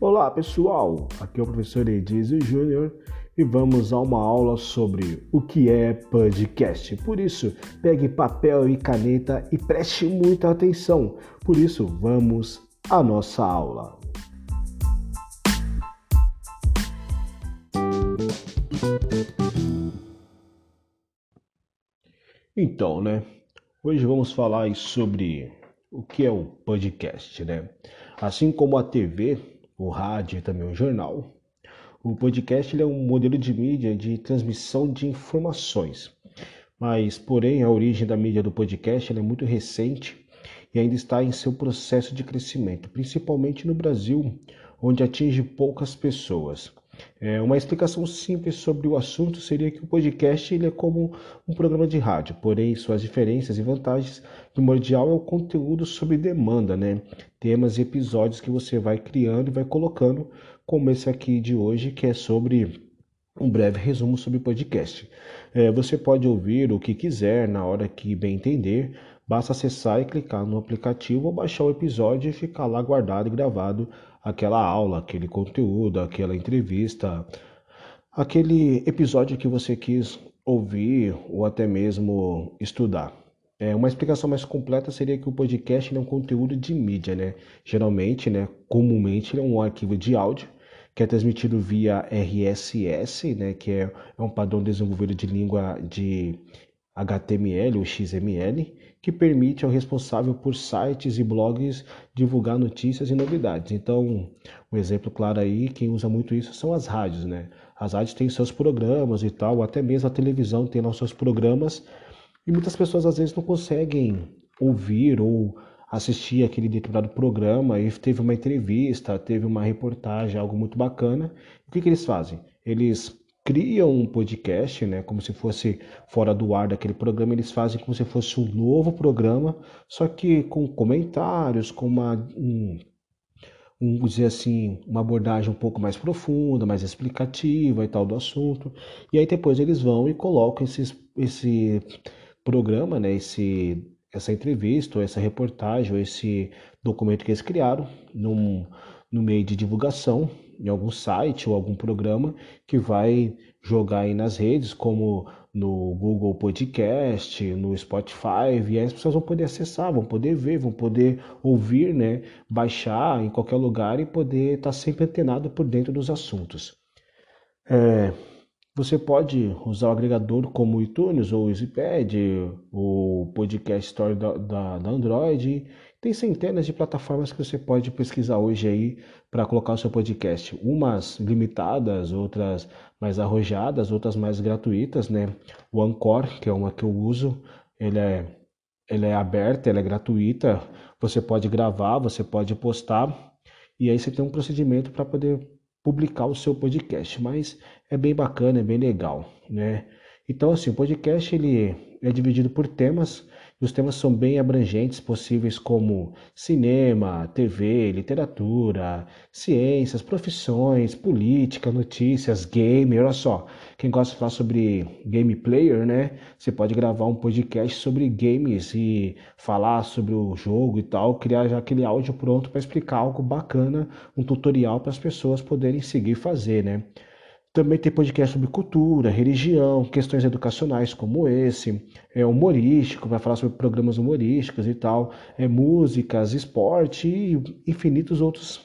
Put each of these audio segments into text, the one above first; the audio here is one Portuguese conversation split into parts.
Olá pessoal, aqui é o professor Edizio Júnior e vamos a uma aula sobre o que é podcast. Por isso, pegue papel e caneta e preste muita atenção. Por isso, vamos à nossa aula. Então, né? Hoje vamos falar sobre o que é o podcast, né? Assim como a TV, o rádio e também o jornal, o podcast é um modelo de mídia de transmissão de informações. Mas, porém, a origem da mídia do podcast é muito recente e ainda está em seu processo de crescimento, principalmente no Brasil, onde atinge poucas pessoas. É, uma explicação simples sobre o assunto seria que o podcast ele é como um programa de rádio, porém suas diferenças e vantagens primordial é o conteúdo sob demanda, né? Temas e episódios que você vai criando e vai colocando, como esse aqui de hoje, que é sobre um breve resumo sobre podcast. É, você pode ouvir o que quiser na hora que bem entender, basta acessar e clicar no aplicativo ou baixar o episódio e ficar lá guardado e gravado aquela aula, aquele conteúdo, aquela entrevista, aquele episódio que você quis ouvir ou até mesmo estudar. É, uma explicação mais completa seria que o podcast é um conteúdo de mídia, né? Geralmente, né, comumente, ele é um arquivo de áudio que é transmitido via RSS, né, que é, é um padrão desenvolvido de língua de HTML ou XML, que permite ao responsável por sites e blogs divulgar notícias e novidades. Então, um exemplo claro aí, quem usa muito isso são as rádios, né? As rádios têm seus programas e tal, até mesmo a televisão tem lá os seus programas, e muitas pessoas às vezes não conseguem ouvir ou assistir aquele determinado programa e teve uma entrevista, teve uma reportagem, algo muito bacana. O que, que eles fazem? Eles criam um podcast, né, como se fosse fora do ar daquele programa, eles fazem como se fosse um novo programa, só que com comentários, com uma um, um, dizer assim, uma abordagem um pouco mais profunda, mais explicativa e tal do assunto. E aí depois eles vão e colocam esses, esse programa, né, esse, essa entrevista, ou essa reportagem, ou esse documento que eles criaram num, no meio de divulgação em algum site ou algum programa que vai jogar aí nas redes, como no Google Podcast, no Spotify, e aí as pessoas vão poder acessar, vão poder ver, vão poder ouvir, né, baixar em qualquer lugar e poder estar sempre antenado por dentro dos assuntos. É, você pode usar o agregador como o iTunes ou o EasyPad, o Podcast Store da, da, da Android tem centenas de plataformas que você pode pesquisar hoje aí para colocar o seu podcast. Umas limitadas, outras mais arrojadas, outras mais gratuitas, né? O Anchor, que é uma que eu uso, ele é, ele é aberta, ela é gratuita. Você pode gravar, você pode postar e aí você tem um procedimento para poder publicar o seu podcast. Mas é bem bacana, é bem legal, né? Então, assim, o podcast ele é dividido por temas e os temas são bem abrangentes, possíveis como cinema, TV, literatura, ciências, profissões, política, notícias, game. Olha só, quem gosta de falar sobre game player, né? Você pode gravar um podcast sobre games e falar sobre o jogo e tal, criar já aquele áudio pronto para explicar algo bacana, um tutorial para as pessoas poderem seguir fazer, né? Também tem podcast sobre cultura, religião, questões educacionais como esse, é humorístico, vai falar sobre programas humorísticos e tal, é músicas, esporte e infinitos outros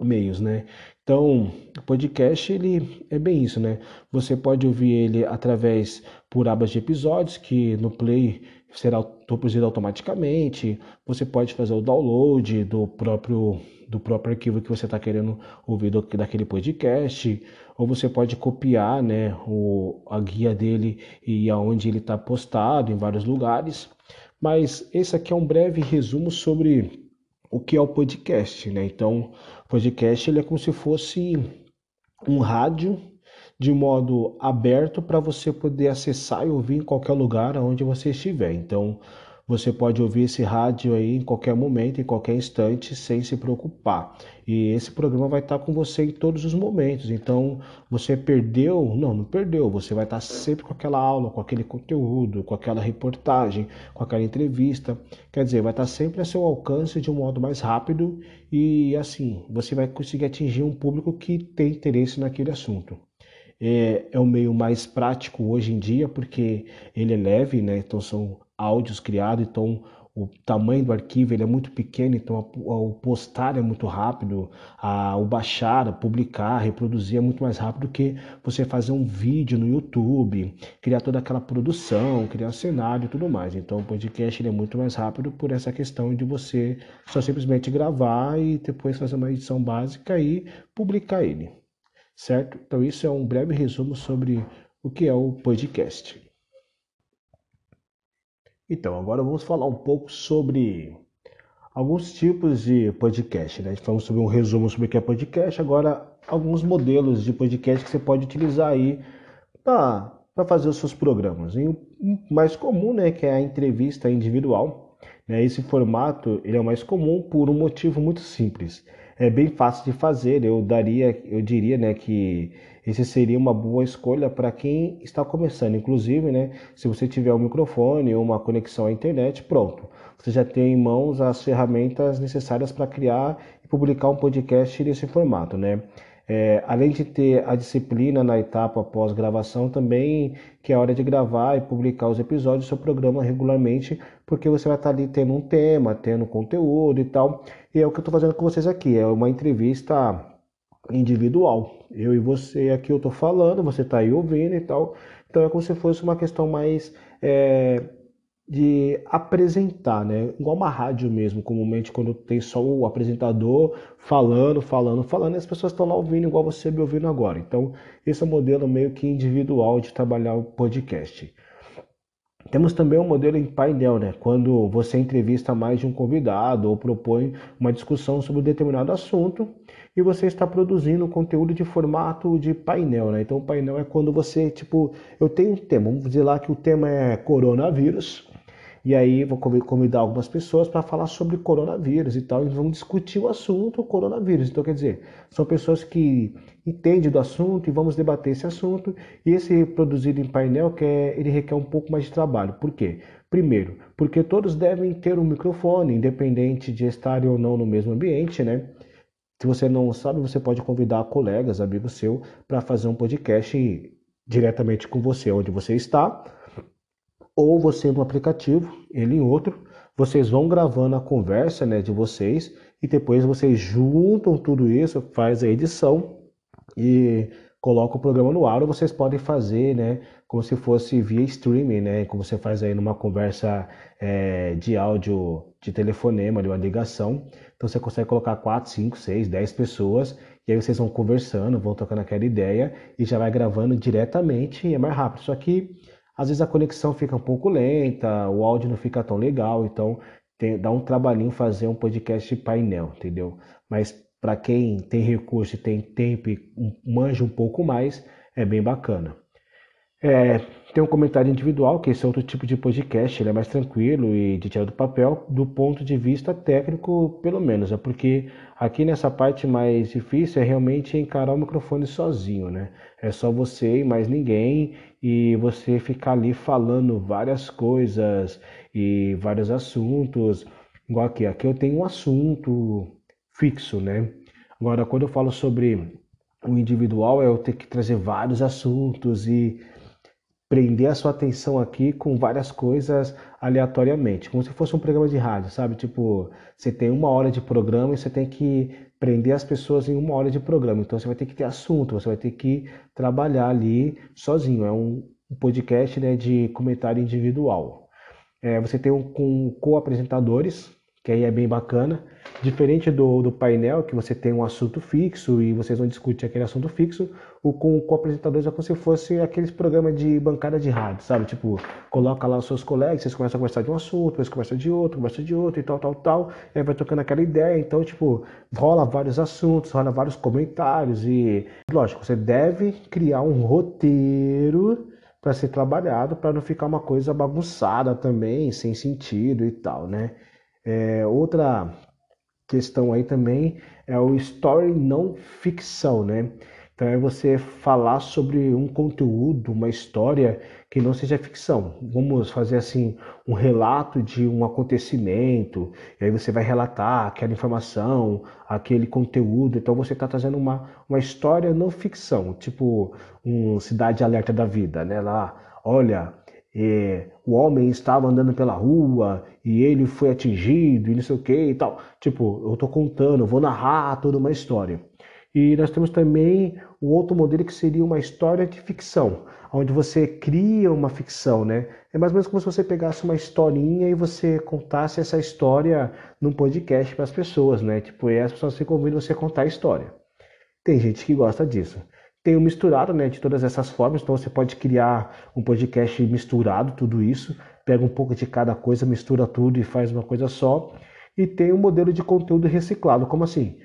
meios, né? Então, o podcast ele é bem isso, né? Você pode ouvir ele através por abas de episódios que no Play será produzido automaticamente. Você pode fazer o download do próprio do próprio arquivo que você está querendo ouvir do, daquele podcast, ou você pode copiar, né, o, a guia dele e aonde ele está postado em vários lugares. Mas esse aqui é um breve resumo sobre o que é o podcast, né? Então, podcast ele é como se fosse um rádio de modo aberto para você poder acessar e ouvir em qualquer lugar onde você estiver. Então, você pode ouvir esse rádio aí em qualquer momento, em qualquer instante, sem se preocupar. E esse programa vai estar com você em todos os momentos. Então, você perdeu? Não, não perdeu. Você vai estar sempre com aquela aula, com aquele conteúdo, com aquela reportagem, com aquela entrevista. Quer dizer, vai estar sempre a seu alcance de um modo mais rápido e assim, você vai conseguir atingir um público que tem interesse naquele assunto é, é o meio mais prático hoje em dia, porque ele é leve, né? Então são áudios criados, então o tamanho do arquivo ele é muito pequeno, então o postar é muito rápido, a, o baixar, a publicar, reproduzir é muito mais rápido que você fazer um vídeo no YouTube, criar toda aquela produção, criar cenário e tudo mais. Então o podcast ele é muito mais rápido por essa questão de você só simplesmente gravar e depois fazer uma edição básica e publicar ele certo? Então, isso é um breve resumo sobre o que é o podcast. Então, agora vamos falar um pouco sobre alguns tipos de podcast. Né? Falamos sobre um resumo sobre o que é podcast, agora alguns modelos de podcast que você pode utilizar aí para fazer os seus programas. E o mais comum, né, que é a entrevista individual. Né? Esse formato ele é o mais comum por um motivo muito simples é bem fácil de fazer. Eu daria, eu diria, né, que esse seria uma boa escolha para quem está começando. Inclusive, né, se você tiver um microfone ou uma conexão à internet, pronto. Você já tem em mãos as ferramentas necessárias para criar e publicar um podcast nesse formato, né? É, além de ter a disciplina na etapa pós-gravação, também que é hora de gravar e publicar os episódios do seu programa regularmente, porque você vai estar ali tendo um tema, tendo conteúdo e tal. E é o que eu estou fazendo com vocês aqui, é uma entrevista individual. Eu e você aqui eu estou falando, você está aí ouvindo e tal. Então é como se fosse uma questão mais é, de apresentar, né? Igual uma rádio mesmo, comumente quando tem só o apresentador falando, falando, falando, e as pessoas estão lá ouvindo igual você me ouvindo agora. Então, esse é um modelo meio que individual de trabalhar o podcast. Temos também um modelo em painel, né? Quando você entrevista mais de um convidado ou propõe uma discussão sobre um determinado assunto e você está produzindo conteúdo de formato de painel, né? Então, o painel é quando você, tipo, eu tenho um tema, vamos dizer lá que o tema é coronavírus, e aí vou convidar algumas pessoas para falar sobre coronavírus e tal, e vamos discutir o assunto coronavírus. Então, quer dizer, são pessoas que entendem do assunto e vamos debater esse assunto. E esse produzido em painel, que é, ele requer um pouco mais de trabalho. Por quê? Primeiro, porque todos devem ter um microfone, independente de estarem ou não no mesmo ambiente, né? Se você não sabe, você pode convidar colegas, amigos seu, para fazer um podcast diretamente com você, onde você está ou você no aplicativo, ele em outro, vocês vão gravando a conversa né, de vocês e depois vocês juntam tudo isso, faz a edição e coloca o programa no ar, ou vocês podem fazer, né, como se fosse via streaming, né, como você faz aí numa conversa é, de áudio de telefonema, de uma ligação. Então você consegue colocar 4, 5, 6, 10 pessoas e aí vocês vão conversando, vão tocando aquela ideia e já vai gravando diretamente e é mais rápido. Só que às vezes a conexão fica um pouco lenta, o áudio não fica tão legal, então tem, dá um trabalhinho fazer um podcast painel, entendeu? Mas para quem tem recurso e tem tempo e manja um pouco mais, é bem bacana. É, tem um comentário individual, que esse é outro tipo de podcast, ele é mais tranquilo e de tirar do papel, do ponto de vista técnico, pelo menos. É porque aqui nessa parte mais difícil é realmente encarar o microfone sozinho, né? É só você e mais ninguém, e você ficar ali falando várias coisas e vários assuntos. Igual aqui, aqui eu tenho um assunto fixo, né? Agora, quando eu falo sobre o individual, é eu ter que trazer vários assuntos e prender a sua atenção aqui com várias coisas aleatoriamente, como se fosse um programa de rádio, sabe? Tipo, você tem uma hora de programa e você tem que prender as pessoas em uma hora de programa. Então você vai ter que ter assunto, você vai ter que trabalhar ali sozinho. É um, podcast né, de comentário individual. É, você tem um com co-apresentadores, que aí é bem bacana. Diferente do, do painel, que você tem um assunto fixo e vocês vão discutir aquele assunto fixo, o com, com apresentadores é como se fosse aqueles programas de bancada de rádio, sabe? Tipo, coloca lá os seus colegas, vocês começam a conversar de um assunto, depois conversa de outro, conversa de outro e tal, tal, tal, e aí vai tocando aquela ideia. Então, tipo, rola vários assuntos, rola vários comentários e, lógico, você deve criar um roteiro para ser trabalhado, para não ficar uma coisa bagunçada também, sem sentido e tal, né? É, outra questão aí também é o story não ficção, né? Então é você falar sobre um conteúdo, uma história que não seja ficção. Vamos fazer assim um relato de um acontecimento, e aí você vai relatar aquela informação, aquele conteúdo. Então você está trazendo uma, uma história não ficção, tipo um Cidade Alerta da Vida, né? Lá, olha, é, o homem estava andando pela rua e ele foi atingido e não sei o que e tal. Tipo, eu estou contando, vou narrar toda uma história. E nós temos também o outro modelo que seria uma história de ficção, onde você cria uma ficção, né? É mais ou menos como se você pegasse uma historinha e você contasse essa história num podcast para as pessoas, né? Tipo, e as pessoas ficam ouvindo você contar a história. Tem gente que gosta disso. Tem o misturado, né, de todas essas formas, então você pode criar um podcast misturado, tudo isso, pega um pouco de cada coisa, mistura tudo e faz uma coisa só. E tem um modelo de conteúdo reciclado, como assim?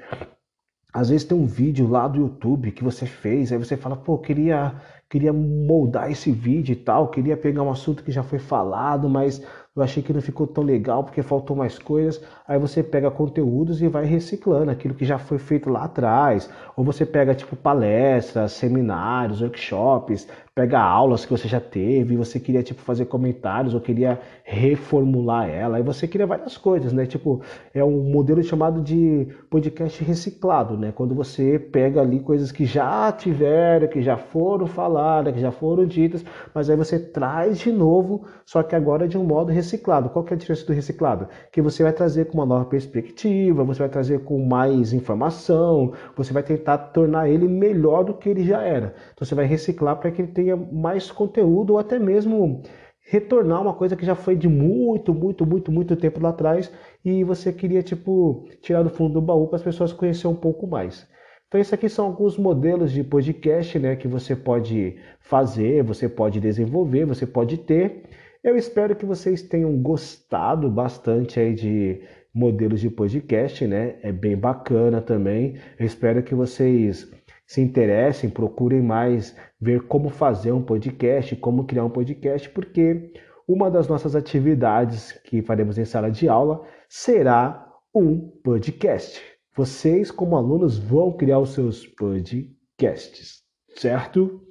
Às vezes tem um vídeo lá do YouTube que você fez, aí você fala, pô, queria, queria moldar esse vídeo e tal, queria pegar um assunto que já foi falado, mas eu achei que não ficou tão legal porque faltou mais coisas. Aí você pega conteúdos e vai reciclando aquilo que já foi feito lá atrás. Ou você pega tipo palestras, seminários, workshops, pega aulas que você já teve, você queria tipo fazer comentários ou queria reformular ela. Aí você queria várias coisas, né? Tipo, é um modelo chamado de podcast reciclado, né? Quando você pega ali coisas que já tiveram, que já foram faladas, que já foram ditas, mas aí você traz de novo, só que agora de um modo reciclado. Qual que é a diferença do reciclado? Que você vai trazer com uma nova perspectiva, você vai trazer com mais informação, você vai tentar tornar ele melhor do que ele já era. Então você vai reciclar para que ele tenha mais conteúdo ou até mesmo retornar uma coisa que já foi de muito, muito, muito, muito tempo lá atrás e você queria tipo tirar do fundo do baú para as pessoas conhecerem um pouco mais. Então esses aqui são alguns modelos de podcast, né, que você pode fazer, você pode desenvolver, você pode ter. Eu espero que vocês tenham gostado bastante aí de modelos de podcast, né? É bem bacana também. Eu espero que vocês se interessem, procurem mais ver como fazer um podcast, como criar um podcast, porque uma das nossas atividades que faremos em sala de aula será um podcast. Vocês, como alunos, vão criar os seus podcasts, certo?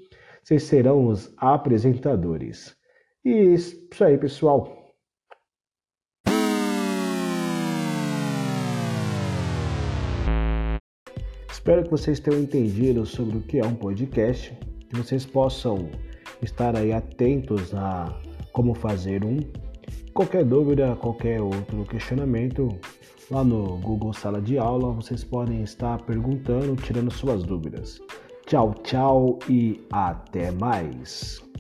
Vocês serão os apresentadores. E isso aí, pessoal. Espero que vocês tenham entendido sobre o que é um podcast, que vocês possam estar aí atentos a como fazer um. Qualquer dúvida, qualquer outro questionamento, lá no Google Sala de Aula, vocês podem estar perguntando, tirando suas dúvidas. Tchau, tchau e até mais!